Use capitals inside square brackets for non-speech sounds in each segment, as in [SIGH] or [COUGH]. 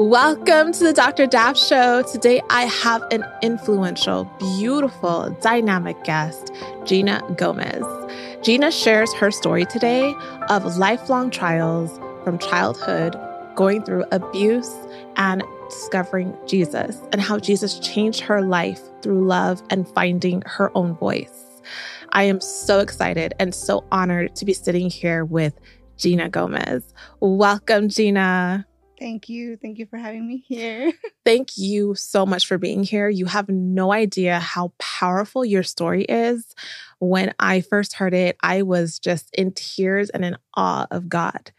Welcome to the Dr. Daf Show. Today I have an influential, beautiful, dynamic guest, Gina Gomez. Gina shares her story today of lifelong trials from childhood, going through abuse, and discovering Jesus, and how Jesus changed her life through love and finding her own voice. I am so excited and so honored to be sitting here with Gina Gomez. Welcome, Gina. Thank you. Thank you for having me here. [LAUGHS] Thank you so much for being here. You have no idea how powerful your story is. When I first heard it, I was just in tears and in awe of God.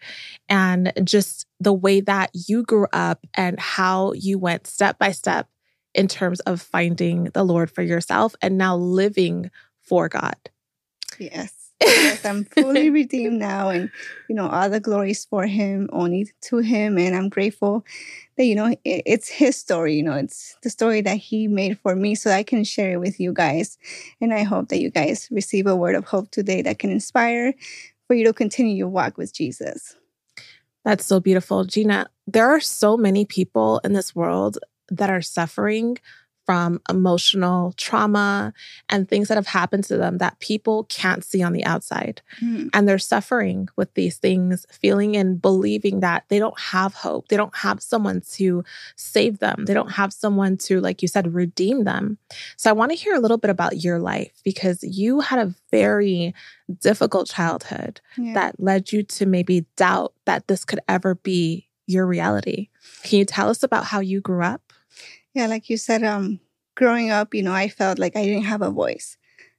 And just the way that you grew up and how you went step by step in terms of finding the Lord for yourself and now living for God. Yes. Yes, I'm fully [LAUGHS] redeemed now, and you know all the glories for Him, only to Him, and I'm grateful that you know it's His story. You know, it's the story that He made for me, so I can share it with you guys. And I hope that you guys receive a word of hope today that can inspire for you to continue your walk with Jesus. That's so beautiful, Gina. There are so many people in this world that are suffering from emotional trauma and things that have happened to them that people can't see on the outside. Mm. And they're suffering with these things, feeling and believing that they don't have hope. They don't have someone to save them. They don't have someone to, like you said, redeem them. So I want to hear a little bit about your life because you had a very difficult childhood yeah. that led you to maybe doubt that this could ever be your reality. Can you tell us about how you grew up? Yeah, like you said, um, growing up, you know, I felt like I didn't have a voice.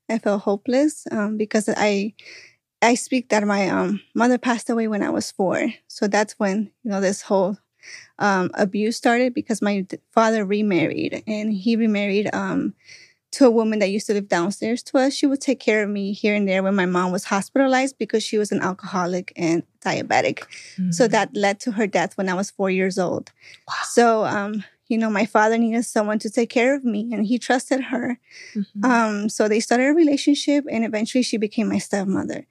I felt hopeless um, because I I speak that my um, mother passed away when I was four. So that's when you know this whole um, abuse started because my father remarried and he remarried um, to a woman that used to live downstairs to us. She would take care of me here and there when my mom was hospitalized because she was an alcoholic and diabetic. Mm-hmm. So that led to her death when I was four years old. Wow. So um, you know, my father needed someone to take care of me and he trusted her. Mm-hmm. Um, so they started a relationship and eventually she became my stepmother.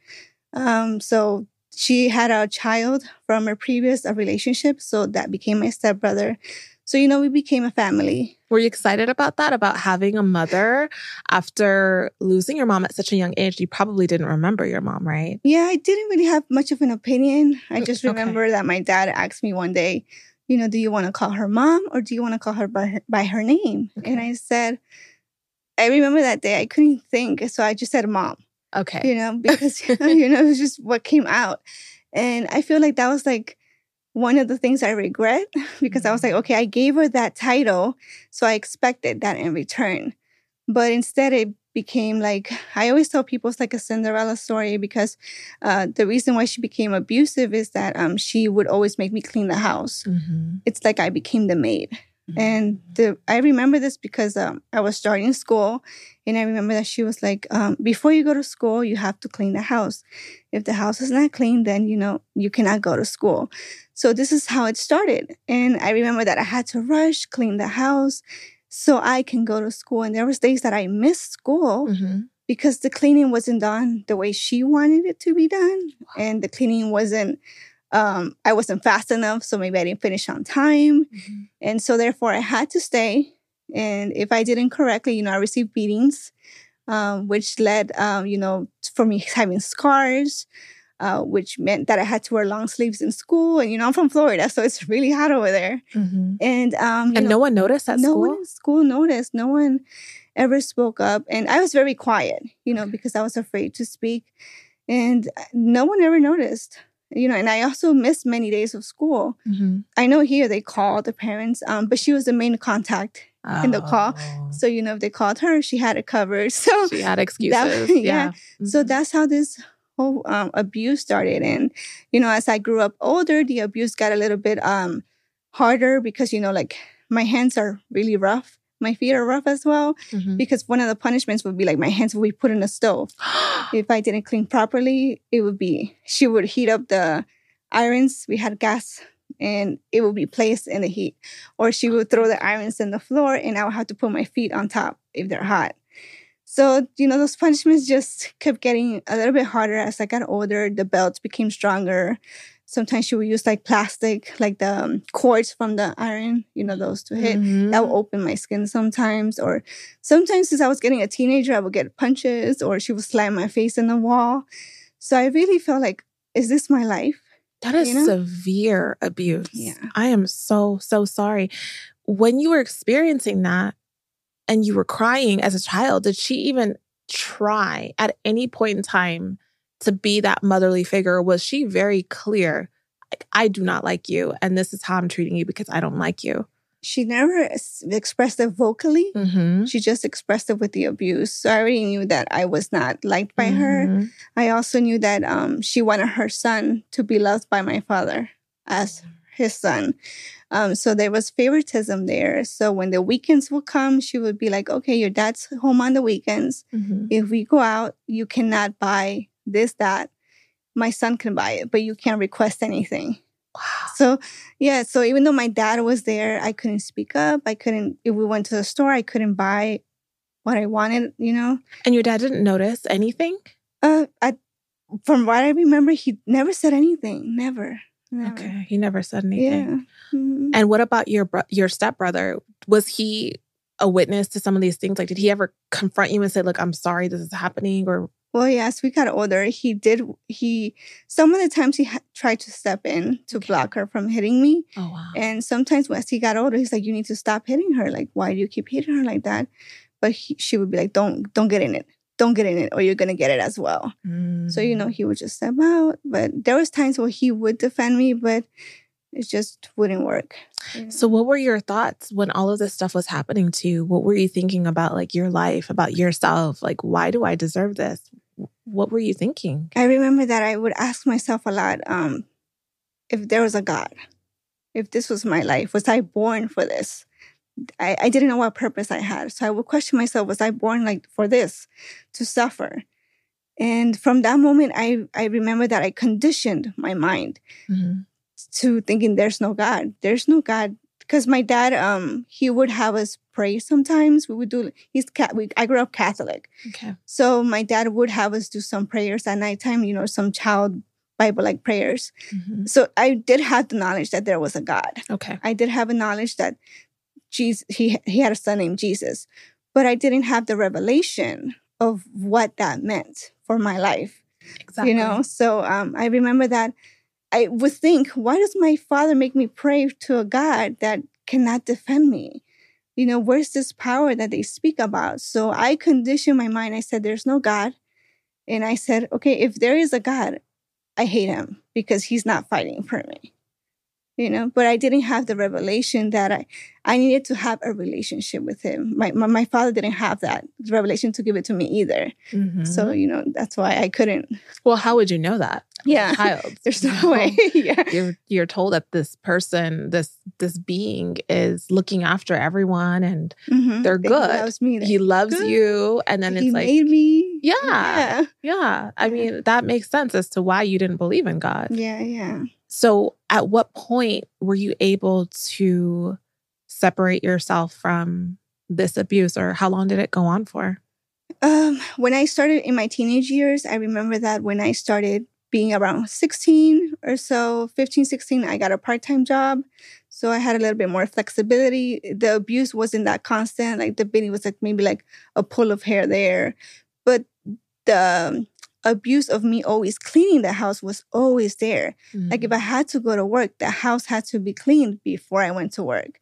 Um, so she had a child from her previous uh, relationship. So that became my stepbrother. So, you know, we became a family. Were you excited about that, about having a mother after losing your mom at such a young age? You probably didn't remember your mom, right? Yeah, I didn't really have much of an opinion. I mm, just remember okay. that my dad asked me one day, you know, do you want to call her mom or do you want to call her by her, by her name? Okay. And I said, I remember that day I couldn't think, so I just said mom. Okay. You know, because [LAUGHS] you know, it was just what came out. And I feel like that was like one of the things I regret [LAUGHS] because I was like, mm-hmm. okay, I gave her that title, so I expected that in return. But instead, it became like I always tell people it's like a Cinderella story because uh, the reason why she became abusive is that um, she would always make me clean the house. Mm-hmm. It's like I became the maid. Mm-hmm. And the, I remember this because um, I was starting school, and I remember that she was like, um, "Before you go to school, you have to clean the house. If the house is not clean, then you know you cannot go to school." So this is how it started, and I remember that I had to rush, clean the house, so I can go to school. And there was days that I missed school mm-hmm. because the cleaning wasn't done the way she wanted it to be done, and the cleaning wasn't. Um, I wasn't fast enough, so maybe I didn't finish on time, mm-hmm. and so therefore I had to stay. And if I didn't correctly, you know, I received beatings, um, which led, um, you know, for me having scars. Uh, which meant that I had to wear long sleeves in school. And you know, I'm from Florida, so it's really hot over there. Mm-hmm. And um, and know, no one noticed at no school. No one in school noticed. No one ever spoke up, and I was very quiet, you know, because I was afraid to speak, and uh, no one ever noticed. You know, and I also missed many days of school. Mm-hmm. I know here they call the parents, um, but she was the main contact oh. in the call. Oh. So, you know, if they called her, she had it covered. [LAUGHS] So she had excuses. That, [LAUGHS] yeah. yeah. Mm-hmm. So that's how this whole um, abuse started. And, you know, as I grew up older, the abuse got a little bit um, harder because, you know, like my hands are really rough. My feet are rough as well mm-hmm. because one of the punishments would be like my hands would be put in the stove. [GASPS] if I didn't clean properly, it would be, she would heat up the irons. We had gas and it would be placed in the heat. Or she would throw the irons in the floor and I would have to put my feet on top if they're hot. So, you know, those punishments just kept getting a little bit harder as I got older. The belts became stronger. sometimes she would use like plastic, like the um, cords from the iron, you know, those to hit. Mm-hmm. That would open my skin sometimes. Or sometimes, since I was getting a teenager, I would get punches or she would slam my face in the wall. So I really felt like, is this my life? That is you know? severe abuse. Yeah. I am so, so sorry. When you were experiencing that and you were crying as a child, did she even try at any point in time to be that motherly figure? Was she very clear? Like, I do not like you, and this is how I'm treating you because I don't like you. She never expressed it vocally. Mm-hmm. She just expressed it with the abuse. So I already knew that I was not liked by mm-hmm. her. I also knew that um, she wanted her son to be loved by my father as his son. Um, so there was favoritism there. So when the weekends would come, she would be like, okay, your dad's home on the weekends. Mm-hmm. If we go out, you cannot buy this, that. My son can buy it, but you can't request anything. Wow. So, yeah. So even though my dad was there, I couldn't speak up. I couldn't, if we went to the store, I couldn't buy what I wanted, you know? And your dad didn't notice anything? Uh, I, from what I remember, he never said anything. Never. Never. Okay. He never said anything. Yeah. Mm-hmm. And what about your bro- your stepbrother? Was he a witness to some of these things? Like, did he ever confront you and say, "Look, I'm sorry, this is happening," or well, yes, we got older. He did. He some of the times he ha- tried to step in to okay. block her from hitting me. Oh wow! And sometimes as he got older, he's like, "You need to stop hitting her. Like, why do you keep hitting her like that?" But he, she would be like, "Don't, don't get in it. Don't get in it, or you're gonna get it as well." Mm. So you know, he would just step out. But there was times where he would defend me, but it just wouldn't work. So what were your thoughts when all of this stuff was happening to you? What were you thinking about like your life, about yourself? Like why do I deserve this? What were you thinking? I remember that I would ask myself a lot um if there was a God. If this was my life, was I born for this? I, I didn't know what purpose I had. So I would question myself, was I born like for this? To suffer. And from that moment I I remember that I conditioned my mind mm-hmm to thinking there's no God. There's no God because my dad um he would have us pray sometimes. We would do he's cat we I grew up Catholic. Okay. So my dad would have us do some prayers at nighttime, you know, some child Bible like prayers. Mm-hmm. So I did have the knowledge that there was a God. Okay. I did have a knowledge that Jesus he he had a son named Jesus. But I didn't have the revelation of what that meant for my life. Exactly. You know, so um I remember that I would think, why does my father make me pray to a God that cannot defend me? You know, where's this power that they speak about? So I conditioned my mind. I said, there's no God. And I said, okay, if there is a God, I hate him because he's not fighting for me you know but i didn't have the revelation that i i needed to have a relationship with him. My my, my father didn't have that revelation to give it to me either. Mm-hmm. so you know that's why i couldn't well how would you know that? Yeah. child [LAUGHS] there's no way. [LAUGHS] Yeah. You're you're told that this person this this being is looking after everyone and mm-hmm. they're good. he loves me he loves good. you and then he it's like made me. Yeah, yeah. Yeah. I mean that makes sense as to why you didn't believe in god. Yeah yeah so, at what point were you able to separate yourself from this abuse, or how long did it go on for? Um, when I started in my teenage years, I remember that when I started being around 16 or so, 15, 16, I got a part time job. So I had a little bit more flexibility. The abuse wasn't that constant. Like the beating was like maybe like a pull of hair there. But the abuse of me always cleaning the house was always there. Mm-hmm. Like if mm. I had to go to work, the house had to be cleaned before I went to work.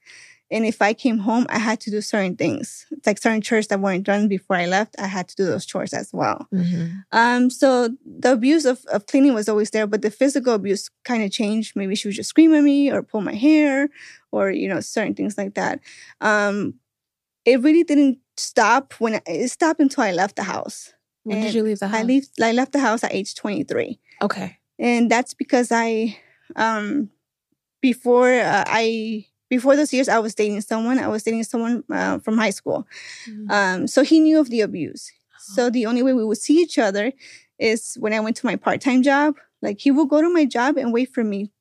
And if I came home, I had to do certain things. It's like certain chores that weren't done before I left, I had to do those chores as well. Mm-hmm. Um, so the abuse of, of cleaning was always there, but the physical abuse kind of changed. Maybe she would just scream at me or pull my hair or, you know, certain things like that. Um, it really didn't stop when I, it stopped until I left the house. When did you leave the house? I leave, I left the house at age 23. Okay. And that's because I, um, before uh, I, before those years, I was dating someone. I was dating someone uh, from high school. Mm-hmm. Um, so he knew of the abuse. Uh-huh. So the only way we would see each other is when I went to my part time job. Like he would go to my job and wait for me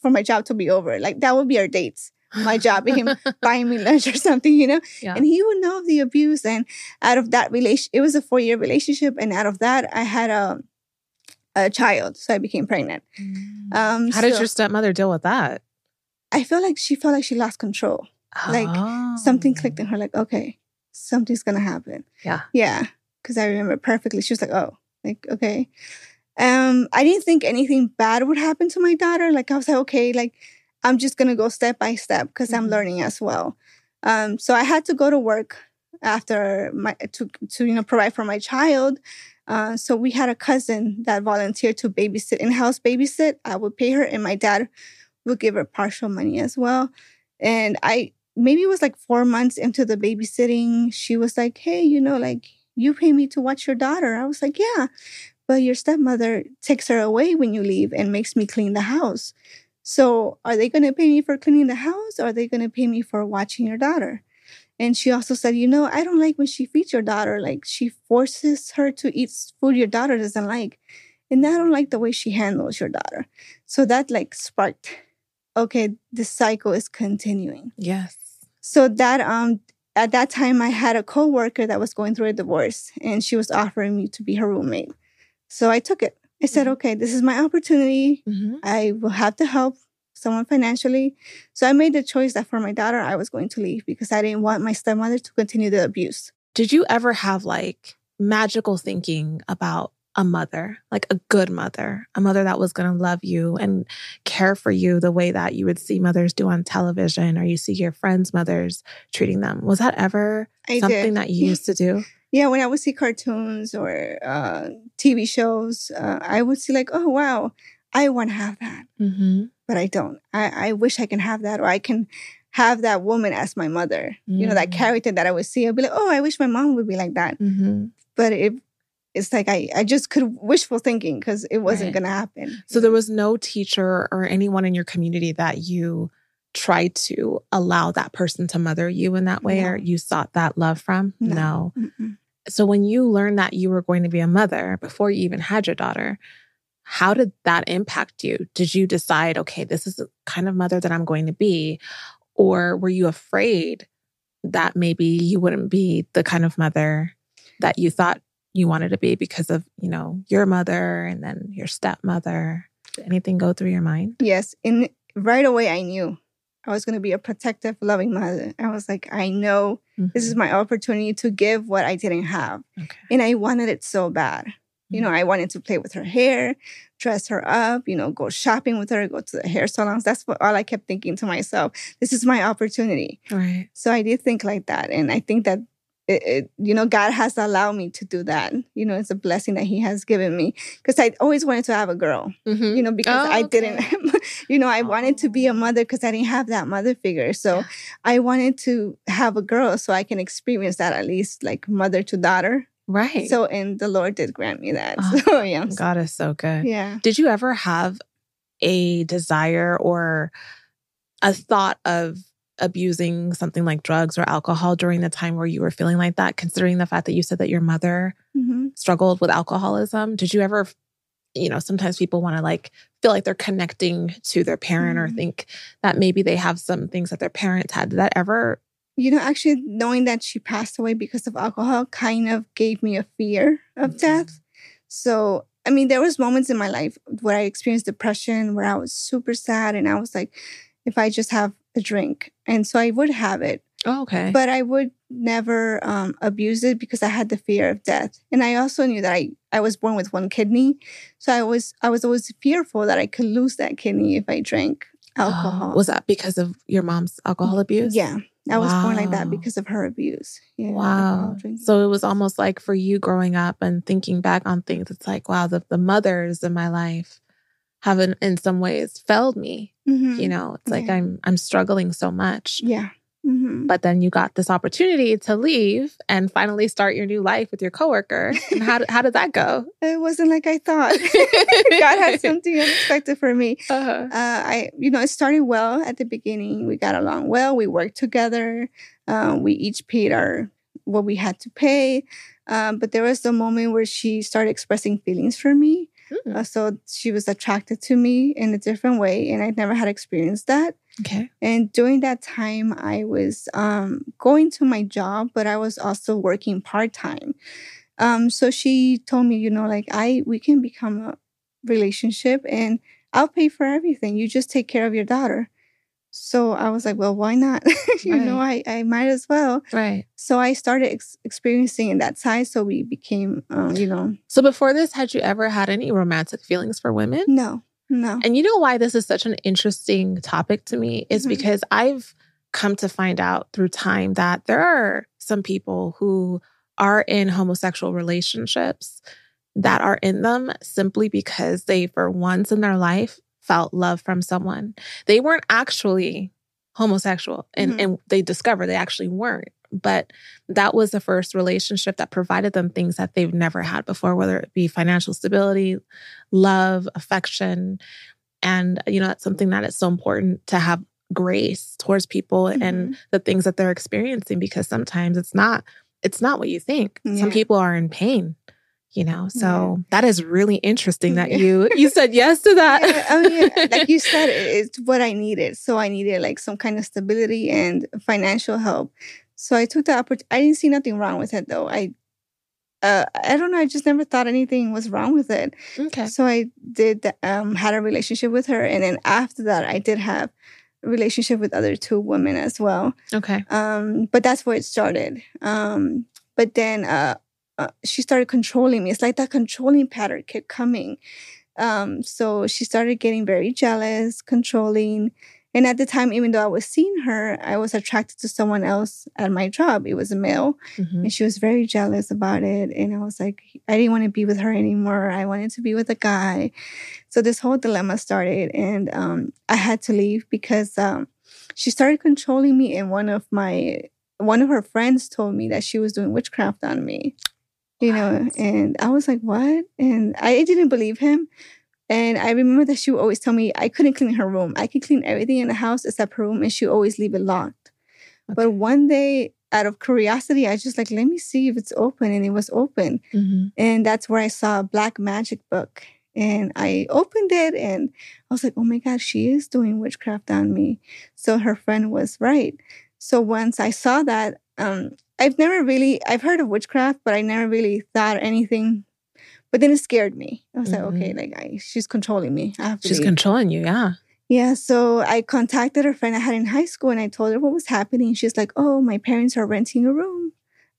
for my job to be over. Like that would be our dates my job, him [LAUGHS] buying me lunch or something, you know? Yeah. And he would know of the abuse. And out of that relation, it was a four year relationship. And out of that, I had a, a child. So I became pregnant. Mm. Um, How did your stepmother deal with that? I feel like she felt like she lost control. Like, Something Oh. clicked in her, like, okay, something's gonna happen. Yeah. Yeah, because I remember perfectly. She was like, "Oh, like okay." Um, I didn't think anything bad would happen to my daughter. Like I was like, okay, like I'm just gonna go step by step because I'm Mhm. learning as well. Um, so I had to go to work after my to to you know provide for my child. Uh, so we had a cousin that volunteered to babysit in house babysit. I would pay her, and my dad would give her partial money as well. And I maybe it was like four months into the babysitting, she was like, Hey, you know, like you pay me to watch your daughter. I was like, Yeah, but your stepmother takes her away when you leave and makes me clean the house. So are they going to pay me for cleaning the house or are they going to pay me for watching your daughter? And she also said, You know, I don't like when she feeds your daughter. Like she forces her to eat food your daughter doesn't like. And I don't like the way she handles your daughter. So that like sparked, okay, the cycle is continuing. Yes. So that um at that time I had a coworker that was going through a divorce and she was offering me to be her roommate. So I took it. I said, Mhm. okay, this is my opportunity. hmm I will have to help someone financially. So I made the choice that for my daughter I was going to leave because I didn't want my stepmother to continue the abuse. Did you ever have like magical thinking about a mother, like a good mother, a mother that was going to love you and care for you the way that you would see mothers do on television or you see your friends' mothers treating them? Was that ever I something did. that you used to do? [LAUGHS] Yeah, when I would see cartoons or uh, TV shows, uh, I would see like, oh wow, I want to have that. Mm-hmm. but I don't. I, I wish I can have that, or I can have that woman as my mother. You know, that Mm. character that I would see. I'd be like, oh, I wish my mom would be like that. Mm-hmm. But it, it's like I, I just could wishful thinking because it wasn't Right. gonna happen. So there was no teacher or anyone in your community that you tried to allow that person to mother you in that way No. or you sought that love from? No. Mm-mm. So when you learned that you were going to be a mother before you even had your daughter, how did that impact you? Did you decide, okay, this is the kind of mother that I'm going to be? Or were you afraid that maybe you wouldn't be the kind of mother that you thought you wanted to be because of, you know, your mother and then your stepmother? Did anything go through your mind? Yes, and right away I knew I was gonna be a protective, loving mother. I was like, I know this is my opportunity to give what I didn't have, Mm-hmm. okay. and I wanted it so bad. You know, I wanted to play with her hair, dress her up, you know, go shopping with her, go to the hair salons. That's what all I kept thinking to myself. This is my opportunity. Right. So I did think like that. And I think that, it, it, you know, God has allowed me to do that. You know, it's a blessing that He has given me because I always wanted to have a girl, Mm-hmm. you know, because Oh, I okay. didn't, [LAUGHS] you know, I wanted to be a mother because I didn't have that mother figure. So Yeah. I wanted to have a girl so I can experience that at least like mother to daughter. Right. So, and the Lord did grant me that. [LAUGHS] Oh, So, yeah. God is so good. Yeah. Did you ever have a desire or a thought of abusing something like drugs or alcohol during the time where you were feeling like that, considering the fact that you said that your mother hmm struggled with alcoholism? Did you ever, you know, sometimes people want to like feel like they're connecting to their parent or Mhm. think that maybe they have some things that their parents had. Did that ever? You know, actually, knowing that she passed away because of alcohol kind of gave me a fear of Mhm. death. So, I mean, there was moments in my life where I experienced depression, where I was super sad, and I was like, if I just have a drink, and so I would have it, Oh, okay. but I would never um, abuse it because I had the fear of death, and I also knew that I I was born with one kidney, so I was I was always fearful that I could lose that kidney if I drank [GASPS] alcohol. Oh, was that because of your mom's alcohol abuse? Yeah, I was born like that because of her abuse. Yeah, Wow. So it was almost like for you growing up and thinking back on things, it's like, wow, the, the mothers in my life have in, in some ways failed me. Mhm. You know, it's like Yeah. I'm I'm struggling so much. Yeah. hmm But then you got this opportunity to leave and finally start your new life with your coworker. And how did, how did that go? [LAUGHS] It wasn't like I thought. [LAUGHS] God had something unexpected for me. Uh-huh. Uh, I, you know, it started well at the beginning. We got along well. We worked together. Um, we each paid our what we had to pay. Um, but there was the moment where she started expressing feelings for me. Mm. Uh, so she was attracted to me in a different way, and I'd never had experienced that. Okay. And during that time, I was um, going to my job, but I was also working part time. Um, so she told me, you know, like I we can become a, relationship and I'll pay for everything. You just take care of your daughter. So I was like, well, why not? [LAUGHS] you right. know, I, I might as well. Right. So I started ex- experiencing in that side. So we became, um, you know. So before this, had you ever had any romantic feelings for women? No, no. And you know why this is such an interesting topic to me is mm-hmm. because I've come to find out through time that there are some people who are in homosexual relationships that are in them simply because they, for once in their life, felt love from someone. They weren't actually homosexual and, mm-hmm. and they discovered they actually weren't. But that was the first relationship that provided them things that they've never had before, whether it be financial stability, love, affection. And, you know, that's something that is so important to have grace towards people mm-hmm. and the things that they're experiencing because sometimes it's not it's not what you think. Yeah. Some people are in pain you know so yeah. that is really interesting that you you said [LAUGHS] yes to that yeah, I mean, like you said [LAUGHS] it's what i needed so i needed like some kind of stability and financial help so i took the opportunity i didn't see nothing wrong with it though i uh, I don't know. I just never thought anything was wrong with it. Okay. So I did um, had a relationship with her, and then after that, I did have a relationship with other two women as well. Okay. Um, but that's where it started. Um, but then uh, uh, she started controlling me. It's like that controlling pattern kept coming. Um, so she started getting very jealous, controlling. And at the time, even though I was seeing her, I was attracted to someone else at my job. It was a male. Mm-hmm. And she was very jealous about it. And I was like, I didn't want to be with her anymore. I wanted to be with a guy. So this whole dilemma started. And um, I had to leave because um, she started controlling me. And one of my one of her friends told me that she was doing witchcraft on me you know, and I was like, what? And I didn't believe him. And I remember that she would always tell me I couldn't clean her room. I could clean everything in the house except her room, and she always leave it locked. Okay. But one day, out of curiosity, I just like, let me see if it's open. And it was open. Mm-hmm. And that's where I saw a black magic book. And I opened it and I was like, oh my God, she is doing witchcraft on me. So her friend was right. So once I saw that, um, I've never really I've heard of witchcraft, but I never really thought anything. But then it scared me. I was mm-hmm. like, okay, like I, she's controlling me. I have to. She's leave. controlling you, yeah. Yeah, so I contacted a friend I had in high school and I told her what was happening. She's like, "Oh, my parents are renting a room.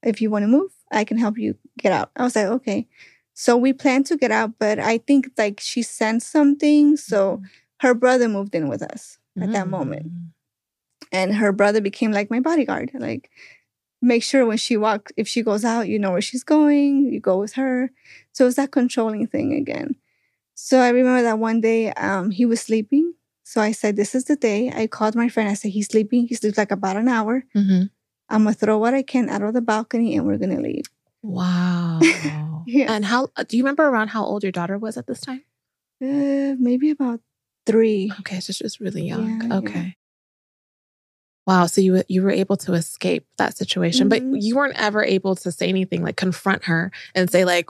If you want to move, I can help you get out." I was like, "Okay." So we planned to get out, but I think like she sensed something, so mm-hmm. her brother moved in with us at mm-hmm. that moment. And her brother became like my bodyguard. Like make sure when she walks, if she goes out, you know where she's going, you go with her. So it's that controlling thing again. So I remember that one day um, he was sleeping. So I said, This is the day. I called my friend. I said, He's sleeping. He sleeps like about an hour. Mm-hmm. I'm going to throw what I can out of the balcony and we're going to leave. Wow. [LAUGHS] yeah. And how do you remember around how old your daughter was at this time? Uh, maybe about three. Okay. So she was really young. Yeah, okay. Yeah. Wow. So you you were able to escape that situation, mm-hmm. but you weren't ever able to say anything like confront her and say like,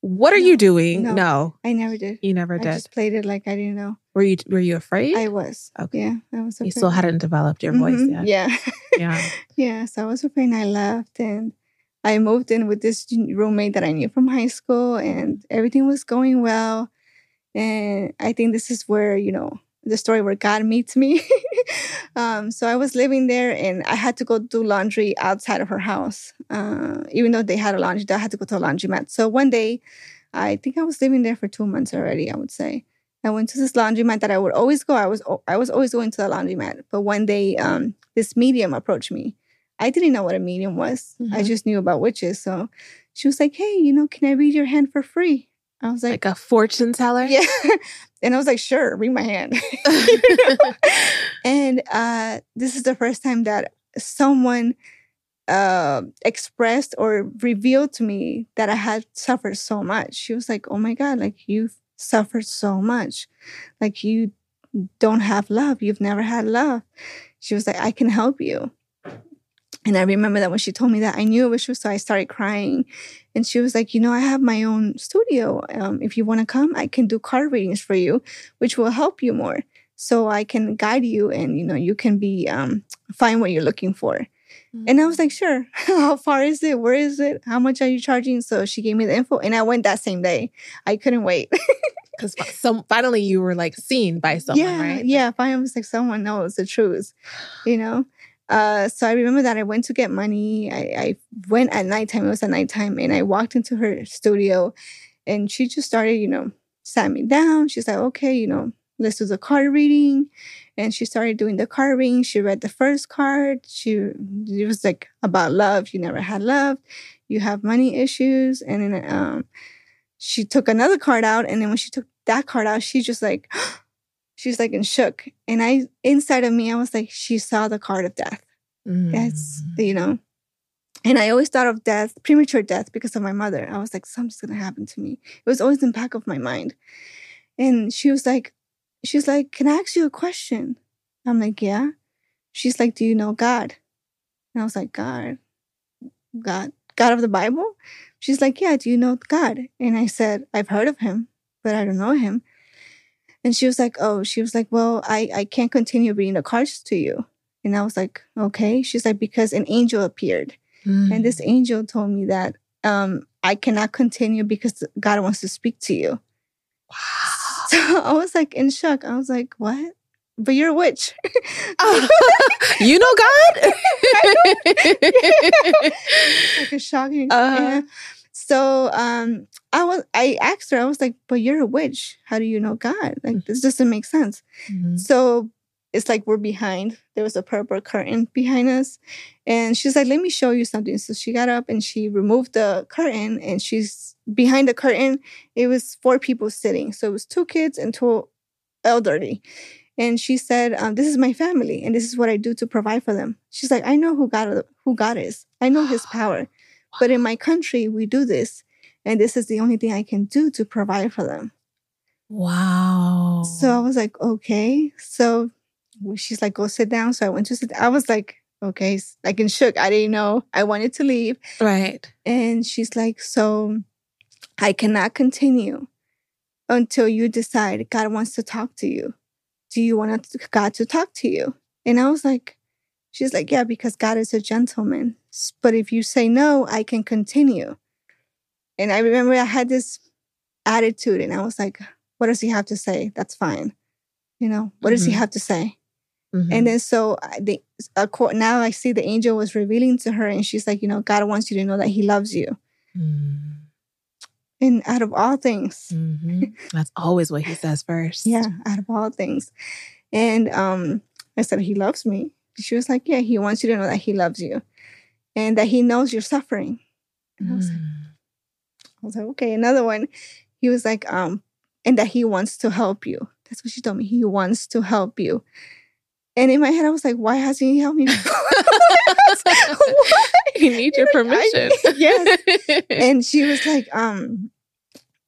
"What are no, you doing?" No, no, I never did. You never did. I just played it like I didn't know. Were you Were you afraid? I was. Okay. Yeah, I was. Afraid. You still hadn't developed your voice mm-hmm. yet. Yeah. yeah. [LAUGHS] Yeah. So I was afraid. And I left, and I moved in with this roommate that I knew from high school, and everything was going well. And I think this is where you know the story where God meets me. [LAUGHS] um, so I was living there and I had to go do laundry outside of her house. Uh, even though they had a laundry, I had to go to a laundromat. So one day, I think I was living there for two months already, I would say. I went to this laundromat that I would always go. I was I was always going to the laundromat. But one day, um, this medium approached me. I didn't know what a medium was. Mm-hmm. I just knew about witches. So she was like, "Hey, you know, can I read your hand for free?" I was like, like a fortune teller? Yeah. [LAUGHS] and I was like, sure, read my hand. [LAUGHS] [LAUGHS] and uh, this is the first time that someone uh, expressed or revealed to me that I had suffered so much. She was like, oh my God, like you've suffered so much. Like you don't have love. You've never had love. She was like, I can help you. And I remember that when she told me that, I knew it was true. So I started crying. And she was like, You know, I have my own studio. Um, if you want to come, I can do card readings for you, which will help you more. So I can guide you and, you know, you can be, um, find what you're looking for. Mm-hmm. And I was like, Sure. [LAUGHS] How far is it? Where is it? How much are you charging? So she gave me the info and I went that same day. I couldn't wait. [LAUGHS] Because some finally you were like seen by someone, yeah, right? Yeah, finally was like someone knows the truth, you know. Uh, so I remember that I went to get money. I, I went at nighttime. It was at nighttime, and I walked into her studio, and she just started, you know, sat me down. She's like, "Okay, you know, let's do the card reading," and she started doing the card reading. She read the first card. She it was like about love. You never had love. You have money issues, and then um, she took another card out, and then when she took that card out, she just like she's like and shook. And I inside of me, I was like, she saw the card of death. Mm. That's you know. And I always thought of death, premature death, because of my mother. I was like, something's gonna happen to me. It was always in the back of my mind. And she was like, she's like, Can I ask you a question? I'm like, Yeah. She's like, Do you know God? And I was like, God, God, God of the Bible? She's like, Yeah, do you know God? And I said, I've heard of him, but I don't know him. And she was like, Oh, she was like, Well, I, I can't continue reading the cards to you. And I was like, Okay. She's like, Because an angel appeared. Mm. And this angel told me that um, I cannot continue because God wants to speak to you. wow. So [LAUGHS] I was like in shock. I was like, What? But you're a witch. [LAUGHS] you know [LAUGHS] God? like a shocking. Uh-huh. So um, I was. I asked her. I was like, "But you're a witch. How do you know God? Like this doesn't make sense." Mhm. So it's like we're behind. There was a purple curtain behind us, and she's like, "Let me show you something." So she got up and she removed the curtain, and she's behind the curtain. It was four people sitting. So it was two kids and two elderly. And she said, um, "This is my family, and this is what I do to provide for them." She's like, "I know who God who God is. I know His [GASPS] power, but in my country, we do this, and this is the only thing I can do to provide for them." Wow. So I was like, "Okay." So she's like, "Go sit down." So I went to sit. I was like, "Okay," like in shook. I didn't know. I wanted to leave, right. and she's like, "So I cannot continue until you decide God wants to talk to you. Do you want God to talk to you?" And I was like, "She's like, yeah, because God is a gentleman. But if you say no, I can continue." And I remember I had this attitude, and I was like, "What does he have to say? That's fine." You know, what does he Mhm. have to say? Mhm. And then so I- the now I see the angel was revealing to her, and she's like, you know, God wants you to know that He loves you. Mm. And out of all things, Mhm. [LAUGHS] That's always what he says first. yeah, out of all things. And um, I said, He loves me. She was like, Yeah, He wants you to know that He loves you and that He knows you're suffering. And I was like, Mm. I was like, okay, another one. He was like, um, and that he wants to help you. That's what she told me. He wants to help you. And in my head, I was like, why hasn't he helped me [LAUGHS] before? [LAUGHS] I was like, "Why?" You need your I- permission. [LAUGHS] yes. and she was like, um,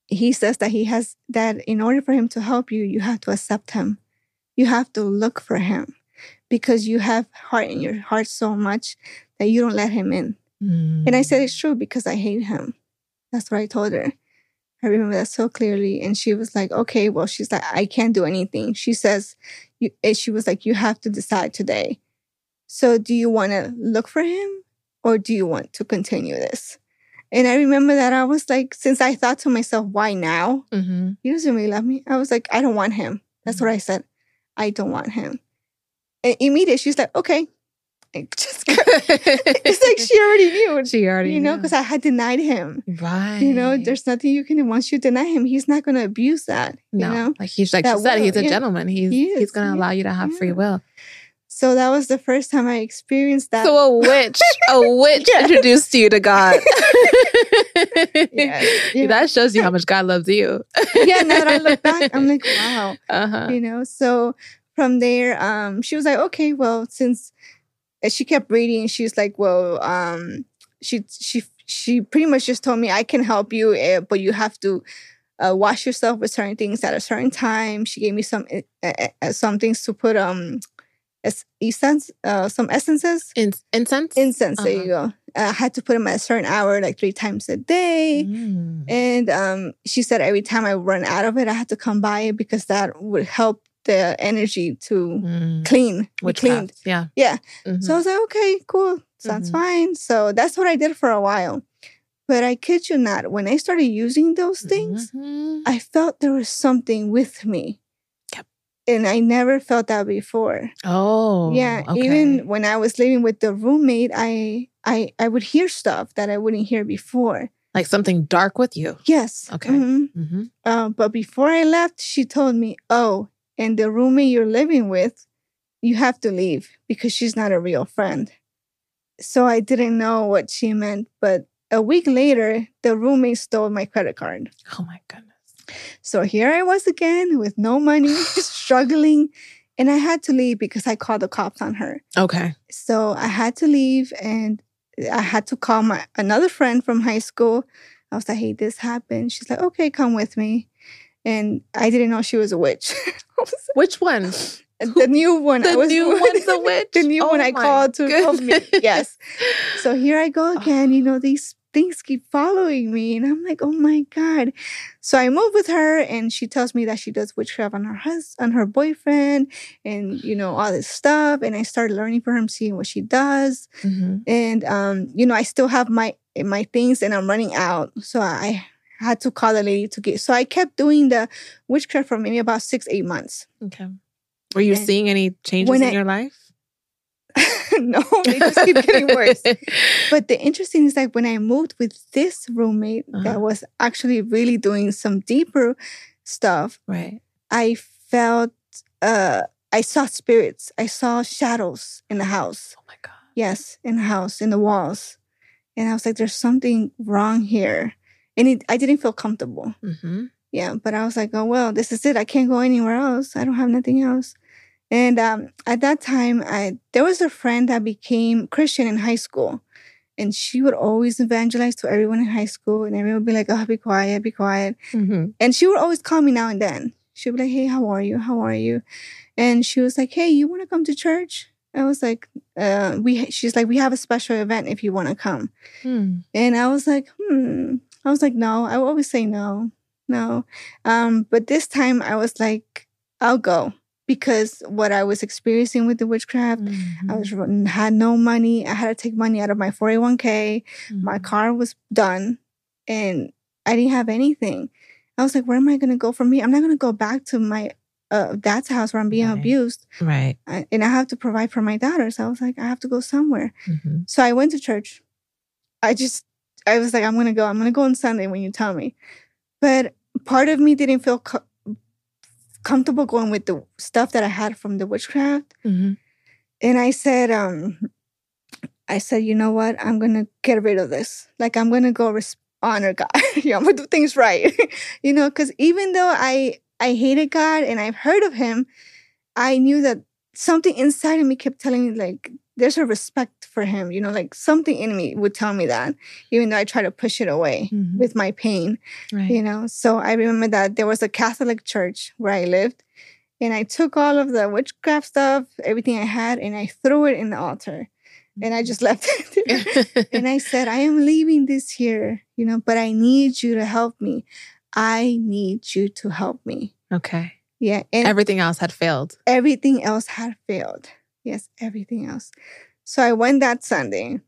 he says that he has that in order for him to help you, you have to accept him. You have to look for him because you have heart in your heart so much that you don't let him in. And I said, Mm. It's true because I hate him. That's what I told her. I remember that so clearly. And she was like, Okay, well, she's like, I can't do anything. She says, you, and she was like, You have to decide today. So, do you want to look for him or do you want to continue this? And I remember that I was like, Since I thought to myself, Why now? Mhm. He doesn't really love me. I was like, I don't want him. That's what I said. I don't want him. And immediately she's like, Okay. [LAUGHS] Just [LAUGHS] it's like she already knew she already you know, because I had denied him. right. You know, there's nothing you can do once you deny him, he's not going to abuse that. no, You know, like he's like That she said, will, he's a yeah. gentleman. He's He he's gonna yeah, allow you to have free will. so that was the first time I experienced that. So a witch, a [LAUGHS] witch Yes. introduced you to God. Yeah, yeah. That shows you how much God loves you. yeah, now that I look back, I'm like, wow, uh-huh. you know. So from there, um, she was like, okay, well, since and she kept reading, she was like, well, um, she she she pretty much just told me I can help you, eh, but you have to uh, wash yourself with certain things at a certain time. She gave me some uh, uh, some things to put um es- essence, uh, some essences, In- incense? incense. There you go. I had to put them at a certain hour, like three times a day. Mm. And um, she said every time I run out of it, I had to come by it because that would help the energy to Mm. clean, Witchcraft. cleaned. Yeah. Yeah. Mhm. So I was like, okay, cool, sounds Mhm. fine. So that's what I did for a while. But I kid you not, when I started using those things, Mhm. I felt there was something with me. Yep. And I never felt that before. Oh, yeah. okay. Even when I was living with the roommate, I I I would hear stuff that I wouldn't hear before. like something dark with you. Yes. Okay. mhm. hmm Uh, but before I left, she told me, "Oh, and the roommate you're living with, you have to leave because she's not a real friend." So I didn't know what she meant, but a week later, the roommate stole my credit card. Oh my goodness. So here I was again with no money, [SIGHS] [LAUGHS] struggling, and I had to leave because I called the cops on her. Okay. So I had to leave and I had to call my another friend from high school. I was like, "Hey, this happened." She's like, "Okay, come with me." And I didn't know she was a witch. [LAUGHS] Which one? the new one. I The was new one's a [LAUGHS] witch. the new Oh one I called to help me. Yes. So here I go Oh. again. You know, these things keep following me. And I'm like, oh my God. So I move with her and she tells me that she does witchcraft on her husband, on her boyfriend, and you know, all this stuff. And I started learning from her, seeing what she does. Mhm. And um, you know, I still have my my things and I'm running out. So I had to call the lady to get so I kept doing the witchcraft for maybe about six, eight months. Okay. Were you And seeing any changes in I- your life? [LAUGHS] no, they just keep getting worse. [LAUGHS] But the interesting is like when I moved with this roommate Uh-huh. that was actually really doing some deeper stuff, right. I felt uh I saw spirits. I saw shadows in the house. Oh my God. Yes, in the house, in the walls. And I was like, there's something wrong here. And it, I didn't feel comfortable. hmm Yeah, but I was like, oh well, this is it. I can't go anywhere else. I don't have nothing else. And um, at that time, I there was a friend that became Christian in high school, and she would always evangelize to everyone in high school, and everyone would be like, "Oh, be quiet, be quiet." hmm And she would always call me now and then. She'd be like, "Hey, how are you? How are you?" And she was like, "Hey, you want to come to church?" I was like, uh, "We." She's like, "We have a special event if you want to come." Hmm. And I was like, hmm. I was like, no. I always say no, no. Um, but this time I was like, I'll go because what I was experiencing with the witchcraft, I Mhm. was had no money. I had to take money out of my 401k. My Mhm. car was done, and I didn't have anything. I was like, where am I going to go from here? I'm not going to go back to my uh, dad's house where I'm being Right. abused, Right. I, and I have to provide for my daughters. I was like, I have to go somewhere. hmm So I went to church. I just, I was like, I'm going to go. I'm going to go on Sunday when you tell me. But part of me didn't feel co- comfortable going with the stuff that I had from the witchcraft. hmm And I said, um, I said, you know what? I'm going to get rid of this. Like, I'm going to go res- honor God. [LAUGHS] yeah, I'm going to do things right. [LAUGHS] you know, because even though I, I hated God and I've heard of him, I knew that something inside of me kept telling me, like, there's a respect for him. You know, like something in me would tell me that, even though I try to push it away Mhm. with my pain, Right. you know. So I remember that there was a Catholic church where I lived, and I took all of the witchcraft stuff, everything I had, and I threw it in the altar. And I just [LAUGHS] left it [LAUGHS] and I said, I am leaving this here, you know, but I need you to help me. I need you to help me. okay. Yeah. And Everything else had failed. everything else had failed. Yes, everything else. So I went that Sunday.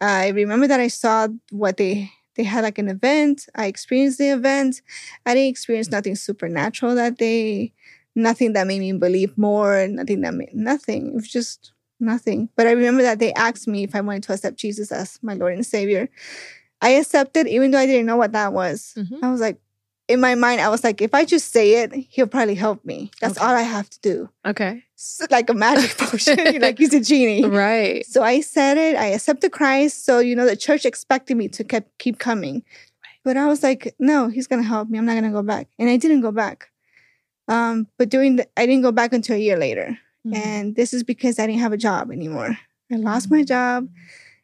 I remember that I saw what they they had like an event. I experienced the event. I didn't experience nothing supernatural that day. Nothing that made me believe more. Nothing that made nothing. It was just nothing. But I remember that they asked me if I wanted to accept Jesus as my Lord and Savior. I accepted, even though I didn't know what that was. Mhm. I was like, in my mind, I was like, if I just say it, he'll probably help me. That's Okay. all I have to do. Okay. It's like a magic [LAUGHS] potion, [LAUGHS] like he's a genie. Right. So I said it. I accepted Christ. So you know, the church expected me to keep keep coming, but I was like, no, he's gonna help me. I'm not gonna go back, and I didn't go back. Um, but during the, I didn't go back until a year later, Mhm. and this is because I didn't have a job anymore. I lost my job, Mm.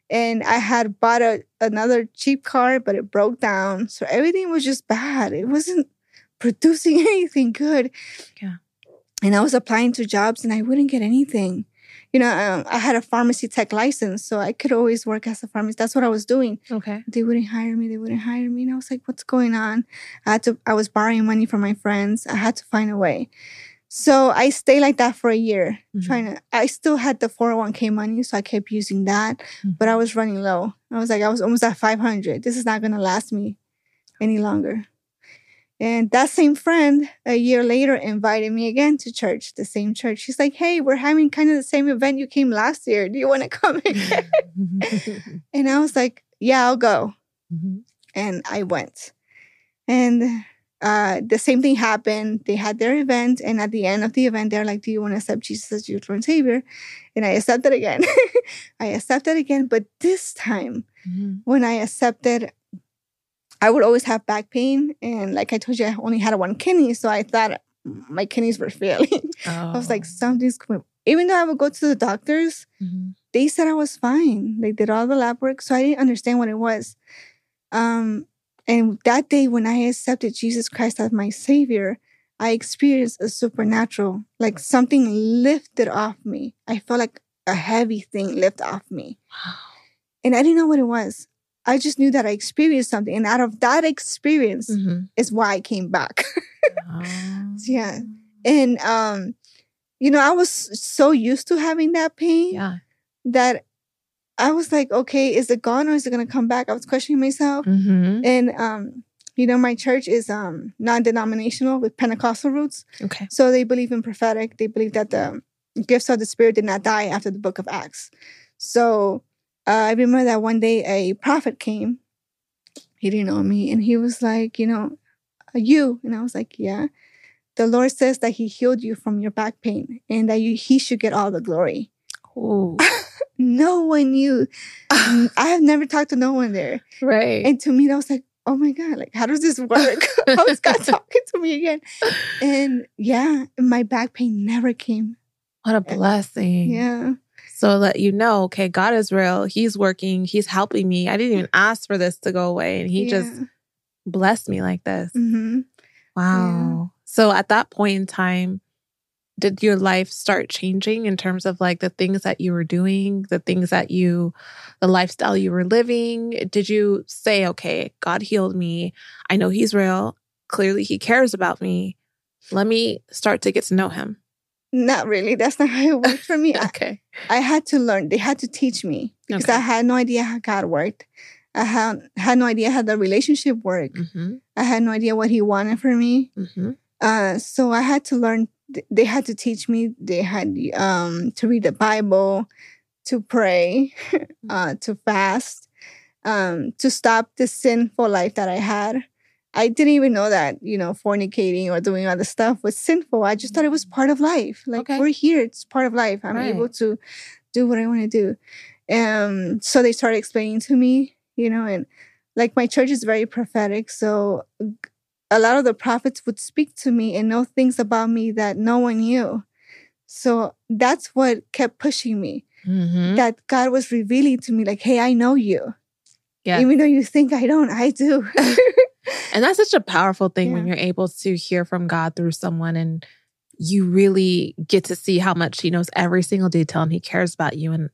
And I had bought a, another cheap car, but it broke down. So everything was just bad. It wasn't producing [LAUGHS] anything good. Yeah. And I was applying to jobs and I wouldn't get anything. You know, um, I had a pharmacy tech license, so I could always work as a pharmacist. That's what I was doing. Okay. They wouldn't hire me. They wouldn't hire me. And I was like, what's going on? I had to, I was borrowing money from my friends. I had to find a way. So I stayed like that for a year, Mhm. trying to. I still had the 401k money, so I kept using that, but I was running low. I was like, I was almost at 500. This is not going to last me any longer. And that same friend a year later invited me again to church, the same church. She's like, Hey, we're having kind of the same event you came last year. Do you want to come [LAUGHS] again? and I was like, Yeah, I'll go. Mhm. And I went. And uh, the same thing happened. They had their event, and at the end of the event, they're like, "Do you want to accept Jesus as your Lord and Savior?" And I accepted again. [LAUGHS] I accepted again, but this time, Mhm. when I accepted, I would always have back pain, and like I told you, I only had one kidney, so I thought my kidneys were failing. [LAUGHS] I was like, Oh. something's coming. Even though I would go to the doctors, Mhm. they said I was fine. They did all the lab work, so I didn't understand what it was. Um, and that day when I accepted Jesus Christ as my Savior, I experienced a supernatural, like something lifted off me. I felt like a heavy thing lift off me, Wow. and I didn't know what it was. I just knew that I experienced something, and out of that experience Mhm. is why I came back. [LAUGHS] Oh. Yeah. and um, you know, I was so used to having that pain Yeah. that I was like, okay, is it gone or is it gonna come back? I was questioning myself. Mhm. And um, you know, my church is um non-denominational with Pentecostal roots. Okay. So they believe in prophetic. They believe that the gifts of the spirit did not die after the book of Acts. So uh, I remember that one day a prophet came. He didn't know me, and he was like, you know, "Are you, and I was like, yeah. The Lord says that He healed you from your back pain, and that you, He should get all the glory. [LAUGHS] No one knew. [LAUGHS] I have never talked to no one there. right. And to me, that was like, oh my God, like, how does this [LAUGHS] work? how is God talking to me again? And yeah, my back pain never came. what a blessing. Yeah. So let you know, okay, God is real. He's working. He's helping me. I didn't even ask for this to go away. And he just blessed me like this. hmm Wow. So at that point in time, did your life start changing in terms of like the things that you were doing, the things that you, the lifestyle you were living? Did you say, okay, God healed me. I know He's real. Clearly, He cares about me. Let me start to get to know Him. Not really. That's not how it worked for me. [LAUGHS] I, Okay. I had to learn. They had to teach me because Okay. I had no idea how God worked. I had had no idea how the relationship worked. Mm-hmm. I had no idea what He wanted for me. Mm-hmm. Uh, so I had to learn. Th- They had to teach me. They had um, to read the Bible, to pray, [LAUGHS] uh, to fast, um, to stop the sinful life that I had. I didn't even know that you know fornicating or doing other stuff was sinful. I just thought it was part of life. Like Okay. we're here; it's part of life. I'm Right. able to do what I want to do. Um, so they started explaining to me, you know, and like my church is very prophetic, so a lot of the prophets would speak to me and know things about me that no one knew. So that's what kept pushing me. Mm-hmm. That God was revealing to me, like, hey, I know you. Yeah. Even though you think I don't, I do. [LAUGHS] And that's such a powerful thing when you're able to hear from God through someone and you really get to see how much He knows every single detail and He cares about you. And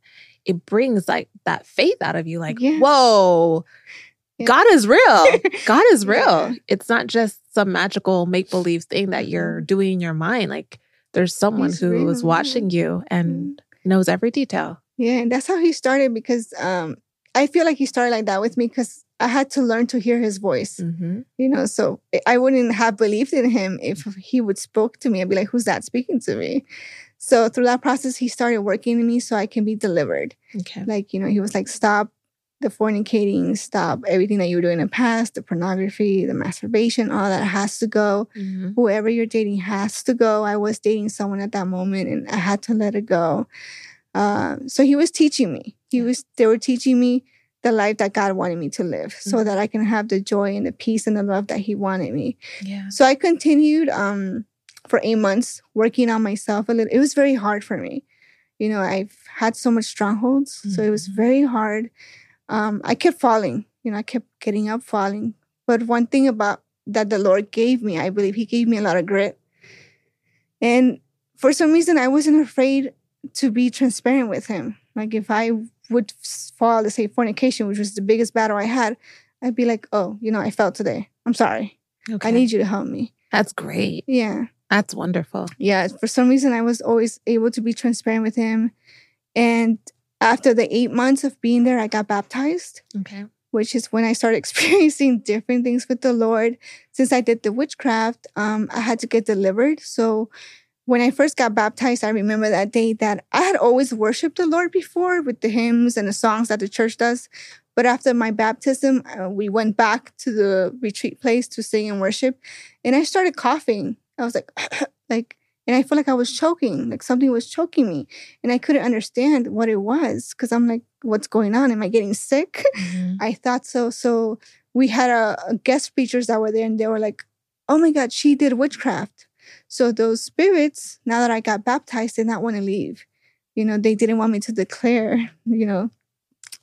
it brings like that faith out of you like, Yeah. whoa, Yeah. God is real. [LAUGHS] God is real. Yeah. It's not just some magical make believe thing that you're doing in your mind. Like there's someone He's who is real, yeah. watching you and knows every detail. yeah, and that's how he started because um, I feel like he started like that with me because I had to learn to hear his voice. Mm-hmm. you know so i wouldn't have believed in him if he would spoke to me i'd be like who's that speaking to me so through that process he started working in me so i can be delivered Okay. like you know he was like stop the fornicating stop everything that you were doing in the past the pornography the masturbation all that has to go Mm-hmm. whoever you're dating has to go i was dating someone at that moment and i had to let it go uh, so he was teaching me he was they were teaching me the life that god wanted me to live so Mhm. that i can have the joy and the peace and the love that he wanted me Yeah. so i continued um, for eight months working on myself a little it was very hard for me you know i've had so much strongholds so it was Mhm. very hard um, i kept falling you know i kept getting up falling but one thing about that the lord gave me i believe he gave me a lot of grit and for some reason i wasn't afraid to be transparent with him like if i would fall to say fornication which was the biggest battle i had i'd be like oh you know i fell today i'm sorry Okay. i need you to help me That's great. yeah That's wonderful. Yeah, for some reason, I was always able to be transparent with him. And after the eight months of being there, I got baptized. Okay. Which is when I started [LAUGHS] experiencing different things with the Lord. Since I did the witchcraft, um, I had to get delivered. So when I first got baptized, I remember that day that I had always worshiped the Lord before with the hymns and the songs that the church does. But after my baptism, uh, we went back to the retreat place to sing and worship. And I started coughing. I was like, [CLEARS THROAT] like, and I felt like I was choking, like something was choking me. And I couldn't understand what it was because I'm like, what's going on? Am I getting sick? Mm-hmm. I thought so. So we had a, a guest preachers that were there and they were like, oh my God, she did witchcraft. So those spirits, now that I got baptized, did not want to leave. You know, they didn't want me to declare, you know,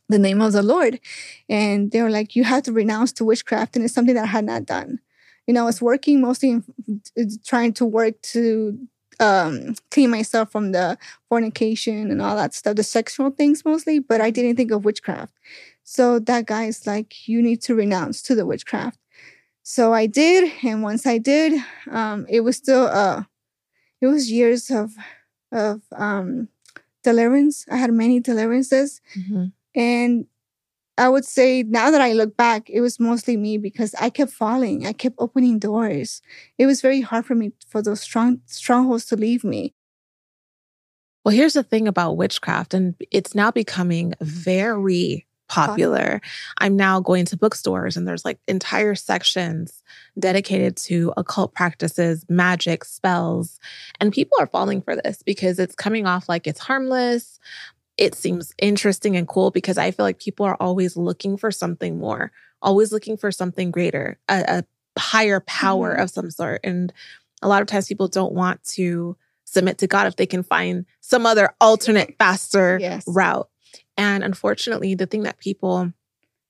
the name of the Lord. And they were like, you have to renounce to witchcraft. And it's something that I had not done. You know, I was working mostly in, trying to work to um, clean myself from the fornication and all that stuff, the sexual things mostly, but I didn't think of witchcraft. So that guy's like, you need to renounce to the witchcraft. So I did, and once I did, um, it was still uh, it was years of of um, deliverance. I had many deliverances, mm-hmm. and I would say now that I look back, it was mostly me because I kept falling. I kept opening doors. It was very hard for me for those strong strongholds to leave me. Well, here's the thing about witchcraft, and it's now becoming mm-hmm. very popular. I'm now going to bookstores and there's like entire sections dedicated to occult practices, magic, spells. And people are falling for this because it's coming off like it's harmless. It seems interesting and cool because I feel like people are always looking for something more, always looking for something greater, a, a higher power mm-hmm. of some sort. And a lot of times people don't want to submit to God if they can find some other alternate, [LAUGHS] faster yes. route. And unfortunately, the thing that people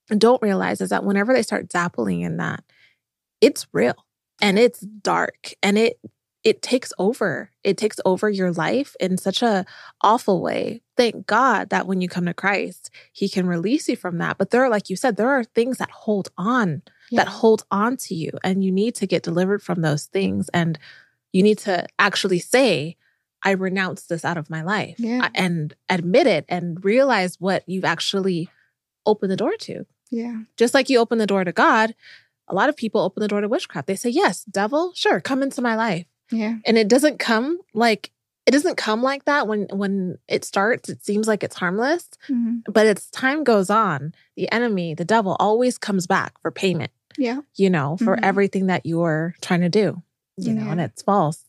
don't realize is that whenever they start dabbling in that, it's real and it's dark and it it takes over. It takes over your life in such a awful way. Thank God that when you come to Christ, he can release you from that. But there are like you said, there are things that hold on, yeah. that hold on to you and you need to get delivered from those things and you need to actually say, I renounce this out of my life yeah. and admit it and realize what you've actually opened the door to. Yeah. Just like you open the door to God, a lot of people open the door to witchcraft. They say, Yes, devil, sure, come into my life. Yeah. And it doesn't come like it doesn't come like that when when it starts it seems like it's harmless mm-hmm. but as time goes on the enemy the devil always comes back for payment yeah you know for mm-hmm. everything that you're trying to do you yeah. know and it's false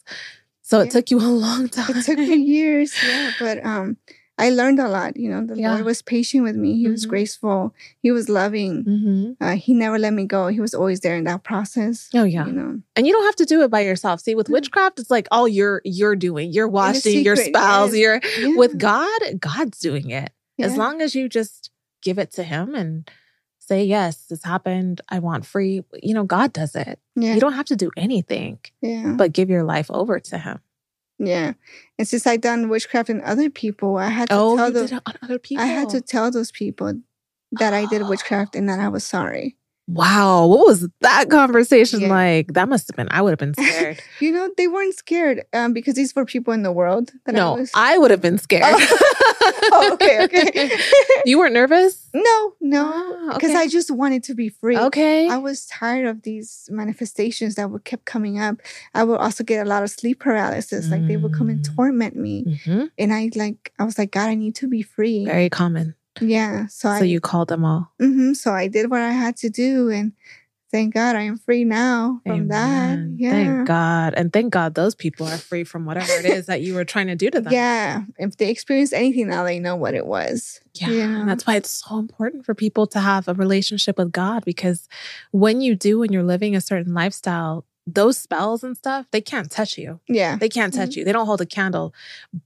so it took you a [LAUGHS] long time. It took me years, yeah. But um, I learned a lot. You know, the yeah. Lord was patient with me. He mm-hmm. was graceful. He was loving. Mm-hmm. Uh, he never let me go. He was always there in that process. Oh yeah. You know, and you don't have to do it by yourself. See, with mm. witchcraft, it's like all you're you're doing. You're washing your spells. Yes. You're yeah. with God. God's doing it. Yeah. As long as you just give it to Him and say yes, this happened. I want free. You know, God does it. Yeah. You don't have to do anything. Yeah. But give your life over to Him. Yeah. And since I done witchcraft in other people, I had to oh, tell those other people. I had to tell those people that oh. I did [GASPS] witchcraft and that I was sorry. Wow, what was that conversation yeah. like? That must have been. I would have been scared. [LAUGHS] you know, they weren't scared um, because these were people in the world. no, I, was... I, would have been scared. Oh. [LAUGHS] oh, okay, okay. [LAUGHS] you weren't nervous? No, no, because ah, okay. I just wanted to be free. Okay, I was tired of these manifestations that would kept coming up. I would also get a lot of sleep paralysis. Mm. Like they would come and mm. torment me, mm-hmm. and I like I was like, God, I need to be free. Very common. Yeah. So, so I, you called them all. Mm-hmm, so I did what I had to do, and thank God I am free now from Amen. that. Yeah. Thank God. And thank God those people are free from whatever it is that you were trying to do to them. Yeah. If they experience anything now, they know what it was. Yeah. yeah. That's why it's so important for people to have a relationship with God because when you do, when you're living a certain lifestyle, those spells and stuff, they can't touch you. Yeah. They can't touch mm-hmm. you. They don't hold a candle.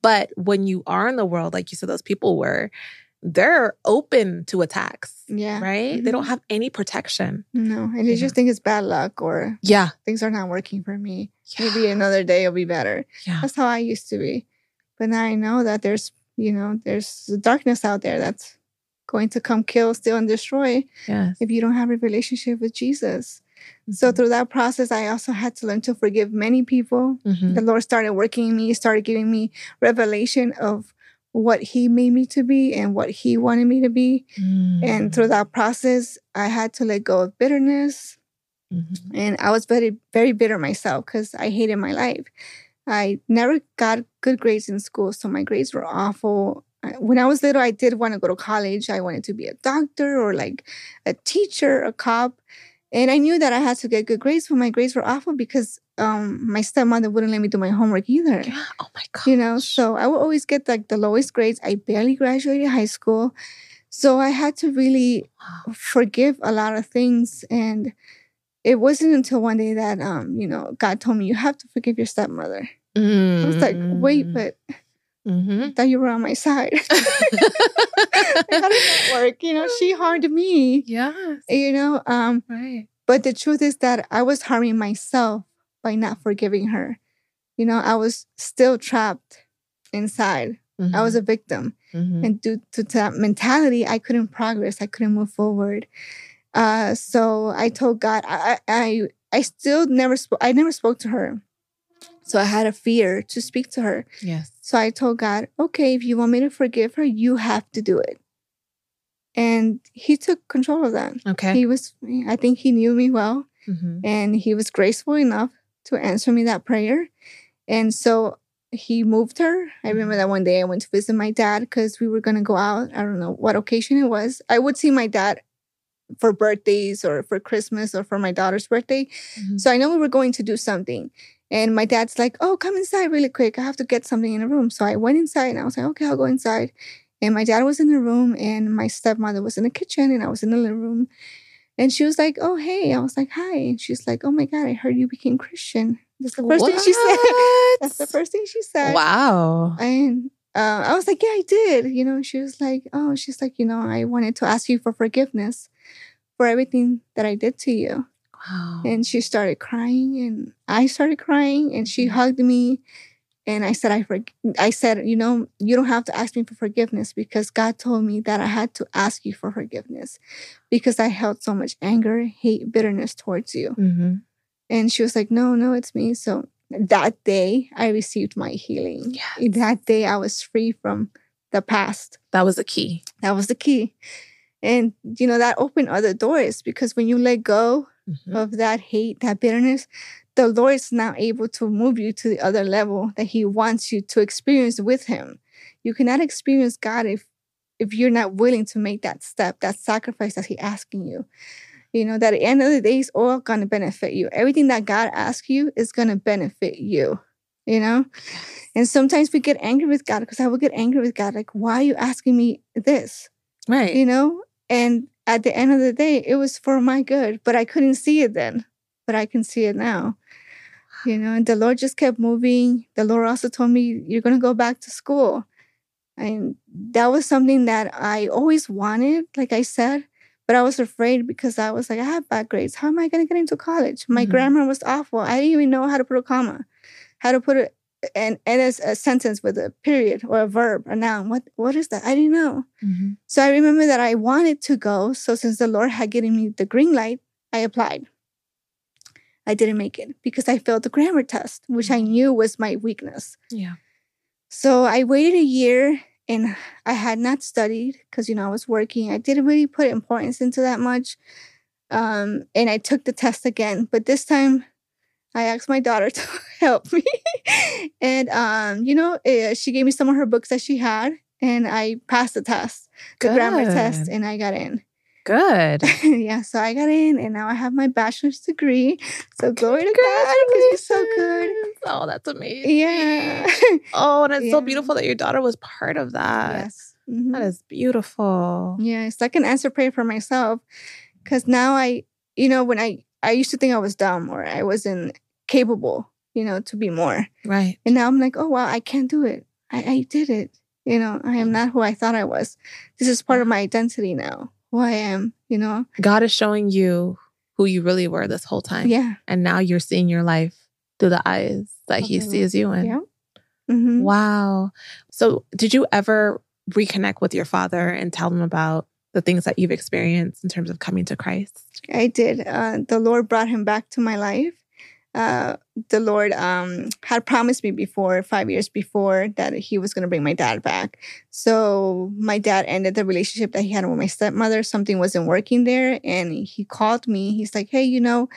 But when you are in the world, like you said, those people were, they're open to attacks. Yeah. Right? Mm-hmm. They don't have any protection. No. And they just think it's bad luck or yeah, things are not working for me. Yeah. Maybe another day will be better. Yeah. That's how I used to be. But now I know that there's, you know, there's darkness out there that's going to come kill, steal, and destroy yes. if you don't have a relationship with Jesus. So through that process, I also had to learn to forgive many people. Mhm. The Lord started working in me, started giving me revelation of what He made me to be and what He wanted me to be. Mm. And through that process, I had to let go of bitterness. Mhm. And I was very, very bitter myself because I hated my life. I never got good grades in school, so my grades were awful. When I was little, I did want to go to college. I wanted to be a doctor or like a teacher, a cop. And I knew that I had to get good grades, but my grades were awful because um, my stepmother wouldn't let me do my homework either Yeah. Oh my god. you know so i would always get like the lowest grades i barely graduated high school so i had to really Wow. forgive a lot of things and it wasn't until one day that um you know god told me you have to forgive your stepmother i was like wait but Mhm. I thought you were on my side how does that work you know she harmed me Yeah. you know um Right. but the truth is that i was harming myself by not forgiving her. You know i was still trapped inside. I was a victim. Mhm. and due to that mentality i couldn't progress. I couldn't move forward. Uh so i told god i i i still never spoke i never spoke to her. So i had a fear to speak to her. Yes. so i told god okay if you want me to forgive her you have to do it. And he took control of that. Okay. he was i think he knew me well. Mhm. and he was graceful enough to answer me that prayer. And so he moved her. I remember that one day I went to visit my dad because we were going to go out. I don't know what occasion it was. I would see my dad for birthdays or for Christmas or for my daughter's birthday. Mhm. So I know we were going to do something. And my dad's like, oh, come inside really quick. I have to get something in the room. So I went inside and I was like, okay, I'll go inside. And my dad was in the room and my stepmother was in the kitchen and I was in the living room. And she was like, oh, hey. I was like, hi. And she's like, oh my God, I heard you became Christian. That's the first thing she said. That's the first thing she said. Wow. And uh, I was like, yeah, I did. You know, she was like, oh, she's like, you know, I wanted to ask you for forgiveness for everything that I did to you. Wow. And she started crying, and I started crying, and she Mhm. hugged me. And I said, I for- I said, you know, you don't have to ask me for forgiveness because God told me that I had to ask you for forgiveness because I held so much anger, hate, bitterness towards you. Mhm. And she was like, no, no, it's me. So that day, I received my healing. Yes. That day, I was free from the past. That was the key. That was the key. And, you know, that opened other doors because when you let go Mhm. of that hate, that bitterness, the Lord is now able to move you to the other level that He wants you to experience with Him. You cannot experience God if if you're not willing to make that step, that sacrifice that He's asking you. You know, that at the end of the day, it's all gonna benefit you. Everything that God asks you is gonna benefit you. You know? And sometimes we get angry with God because I will get angry with God, like, why are you asking me this? Right. you know and at the end of the day it was for my good but i couldn't see it then but i can see it now. You know and the lord just kept moving. The lord also told me you're going to go back to school. And that was something that i always wanted like i said but i was afraid because i was like i have bad grades. How am i going to get into college? My Mhm. grammar was awful. I didn't even know how to put a comma how to put it and and as a sentence with a period or a verb a noun. What what is that? I didn't know. Mhm. so I remember that I wanted to go. So since the Lord had given me the green light, I applied. I didn't make it because I failed the grammar test, which I knew was my weakness. Yeah. So I waited a year and I had not studied because, you know, I was working. I didn't really put importance into that much. Um, and I took the test again. But this time I asked my daughter [LAUGHS] to help me. and, um, you know, eh, she gave me some of her books that she had and I passed the test, the grammar test, and I got in. Good. [LAUGHS] yeah, so I got in and now I have my bachelor's degree. So glory to God because you're so good. Oh, that's amazing. Yeah. [LAUGHS] Oh, and it's so beautiful that your daughter was part of that. yes. Mhm. That is beautiful. Yeah, it's like an answer prayer for myself. Cause now I, you know, when I I used to think I was dumb or I wasn't capable, you know, to be more. Right. And now I'm like, oh wow, I can't do it. I, I did it. You know, I am not who I thought I was. This is part of my identity now, who I am, you know? God is showing you who you really were this whole time. Yeah. And now you're seeing your life through the eyes that He sees you in. Yeah. hmm Wow. So, did you ever reconnect with your father and tell him about the things that you've experienced in terms of coming to Christ? I did. Uh, the Lord brought him back to my life. Uh, the Lord um, had promised me before, five years before, that He was going to bring my dad back. So my dad ended the relationship that he had with my stepmother. Something wasn't working there, and he called me. He's like, "Hey, you know,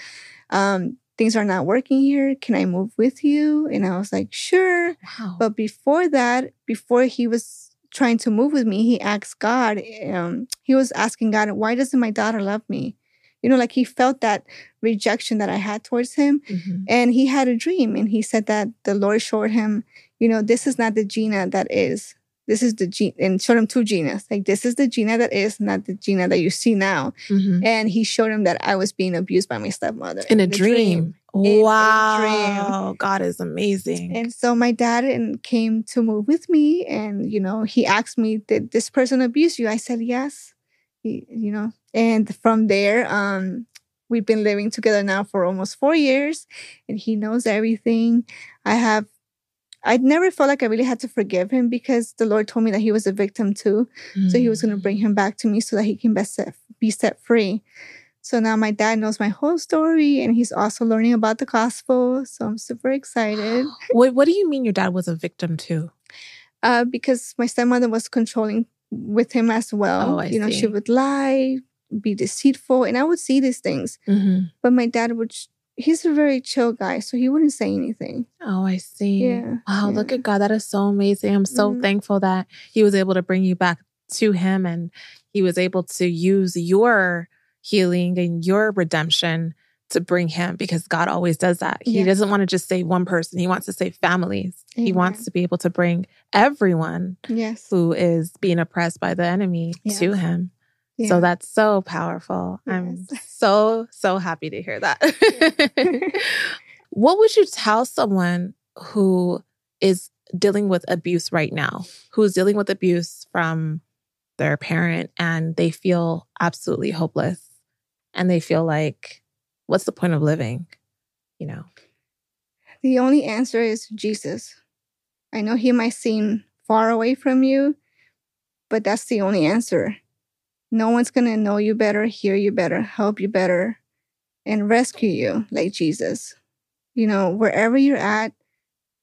um, things are not working here. Can I move with you?" And I was like, "Sure." Wow. But before that, before he was trying to move with me, he asked God. Um, he was asking God, "Why doesn't my daughter love me?" You know, like he felt that rejection that I had towards him. Mhm. And he had a dream and he said that the Lord showed him, you know, this is not the Gina that is. This is the Gina, and showed him two Ginas. Like, this is the Gina that is, not the Gina that you see now. Mhm. And he showed him that I was being abused by my stepmother In a dream. a wow. God is amazing. And so my dad and came to move with me, and you know, he asked me, "Did this person abuse you?" I said, "Yes." He, you know, and from there, um, we've been living together now for almost four years, and he knows everything. I have. I never felt like I really had to forgive him because the Lord told me that he was a victim too. So he was going to bring him back to me so that he can best set, be set free. So now my dad knows my whole story and he's also learning about the gospel. So I'm super excited [GASPS] What, what do you mean your dad was a victim too? uh, because my stepmother was controlling with him as well. Oh, you know, see. she would lie, be deceitful, and I would see these things. Mhm. But my dad would, he's a very chill guy, so he wouldn't say anything. Oh, I see. Yeah. Wow, yeah. look at God. That is so amazing. I'm so Mhm. thankful that He was able to bring you back to Him and He was able to use your healing and your redemption to bring Him because God always does that. He Yeah. doesn't want to just save one person, He wants to save families. He wants to be able to bring everyone Yes. who is being oppressed by the enemy to Him. Yeah. So that's so powerful. I'm [LAUGHS] so, so happy to hear that. [LAUGHS] [LAUGHS] what would you tell someone who is dealing with abuse right now, who's dealing with abuse from their parent and they feel absolutely hopeless and they feel like, what's the point of living? You know? The only answer is Jesus. I know he might seem far away from you, but that's the only answer. No one's going to know you better, hear you better, help you better, and rescue you like Jesus. You know, wherever you're at,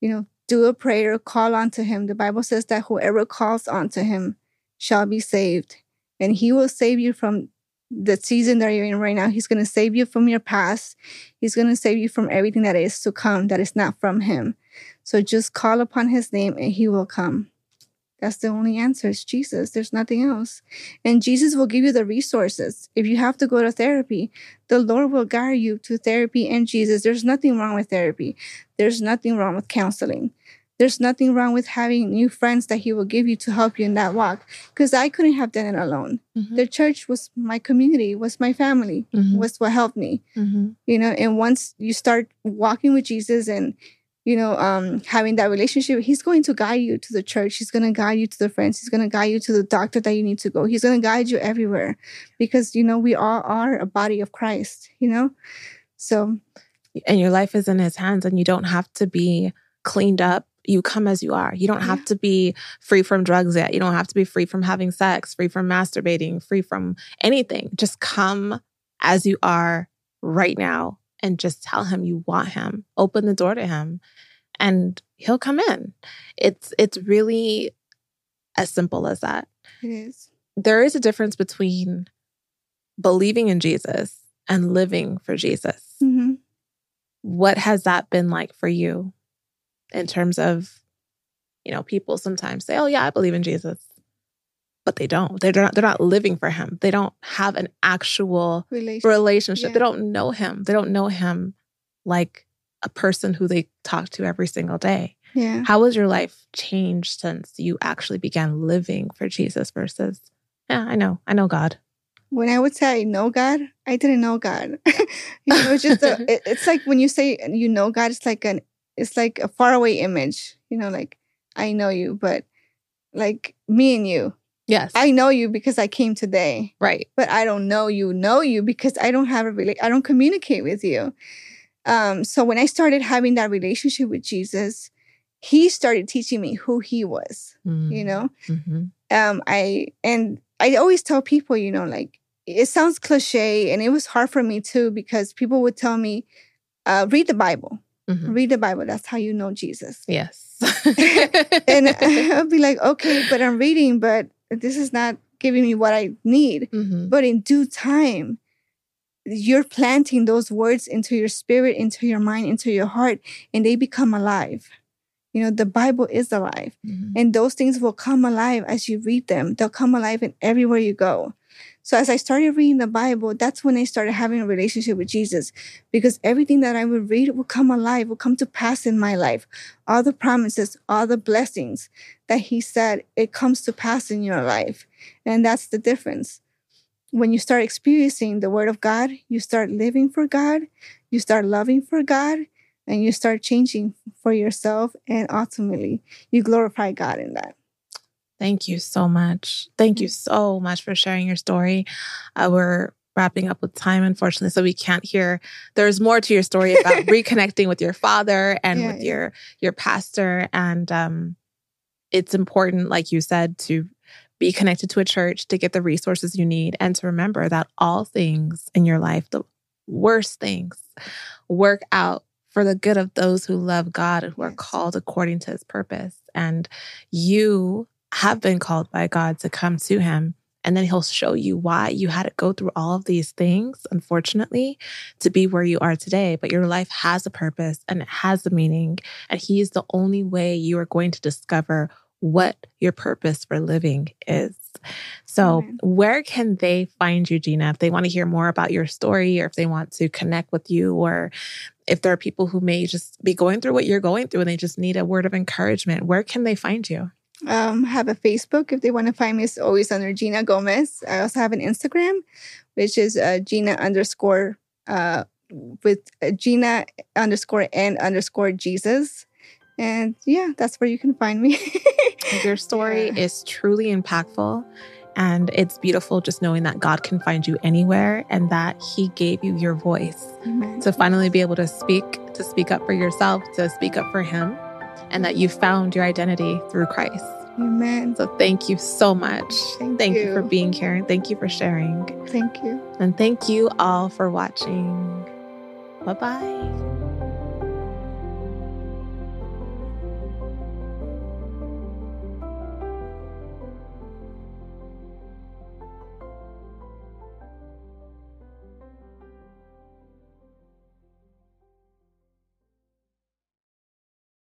you know, do a prayer, call onto him. The Bible says that whoever calls onto him shall be saved, and he will save you from the season that you're in right now. He's going to save you from your past. He's going to save you from everything that is to come that is not from him. So just call upon his name and he will come. That's the only answer. It's Jesus. There's nothing else. And Jesus will give you the resources. If you have to go to therapy, the Lord will guide you to therapy and Jesus. There's nothing wrong with therapy. There's nothing wrong with counseling. There's nothing wrong with having new friends that He will give you to help you in that walk. Because I couldn't have done it alone. Mhm. The church was my community, was my family, Mhm. was what helped me Mhm. you know and once you start walking with jesus and you know um having that relationship he's going to guide you to the church he's going to guide you to the friends he's going to guide you to the doctor that you need to go he's going to guide you everywhere because you know we all are a body of christ you know so and your life is in his hands and you don't have to be cleaned up you come as you are. You don't have Yeah. to be free from drugs yet. You don't have to be free from having sex free from masturbating free from anything. Just come as you are right now and just tell him you want him. Open the door to him and he'll come in. It's it's really as simple as that. It is. There is a difference between believing in Jesus and living for Jesus. Hmm what has that been like for you in terms of you know people sometimes say oh yeah i believe in jesus but they don't. They're not they're not living for him. They don't have an actual relationship. relationship. They don't know him. They don't know him like a person who they talk to every single day. Yeah. How has your life changed since you actually began living for jesus versus yeah i know i know god. When I would say I know God, I didn't know God. [LAUGHS] you know, it's just a, [LAUGHS] it- it's like when you say you know God, it's like an it's like a faraway image. You know, like I know you, but like me and you, yes I know you because I came today, right but I don't know you know you because I don't have a really I don't communicate with you. Um, so when I started having that relationship with Jesus, He started teaching me who He was. You know, Mhm. um i and I always tell people, you know, like it sounds cliche and it was hard for me too because people would tell me, uh, read the Bible. Mm-hmm. Read the Bible. That's how you know Jesus. Yes. [LAUGHS] [LAUGHS] and I'll be like, okay, but I'm reading, but this is not giving me what I need. Mm-hmm. But in due time, you're planting those words into your spirit, into your mind, into your heart, and they become alive. You know, the Bible is alive, mm-hmm. and those things will come alive as you read them. They'll come alive in everywhere you go. So as I started reading the Bible, that's when I started having a relationship with Jesus because everything that I would read would come alive, would come to pass in my life. All the promises, all the blessings that he said, it comes to pass in your life. And that's the difference. When you start experiencing the word of God, you start living for God, you start loving for God, and you start changing for yourself. And ultimately, you glorify God in that. Thank you so much. Thank you so much for sharing your story. Uh, we're wrapping up with time, unfortunately, so we can't hear. There's more to your story about [LAUGHS] reconnecting with your father and yeah, with yeah. your your pastor, and um, it's important, like you said, to be connected to a church to get the resources you need, and to remember that all things in your life, the worst things, work out for the good of those who love God and who are called according to His purpose. And you have been called by God to come to Him. And then He'll show you why you had to go through all of these things, unfortunately, to be where you are today. But your life has a purpose and it has a meaning. And He is the only way you are going to discover what your purpose for living is. So, where can they find you, Gina, if they want to hear more about your story or if they want to connect with you, or if there are people who may just be going through what you're going through and they just need a word of encouragement? Where can they find you? Um, have a Facebook if they want to find me. It's always under Gina Gomez. I also have an Instagram, which is uh, Gina underscore uh, with uh, Gina underscore and underscore Jesus. And yeah, that's where you can find me. [LAUGHS] Your story yeah. is truly impactful. And it's beautiful just knowing that God can find you anywhere and that He gave you your voice Amen. to finally be able to speak, to speak up for yourself, to speak up for Him and that you found your identity through Christ. Amen. So thank you so much. Thank, thank you. you for being here thank you for sharing. Thank you. And thank you all for watching. Bye bye.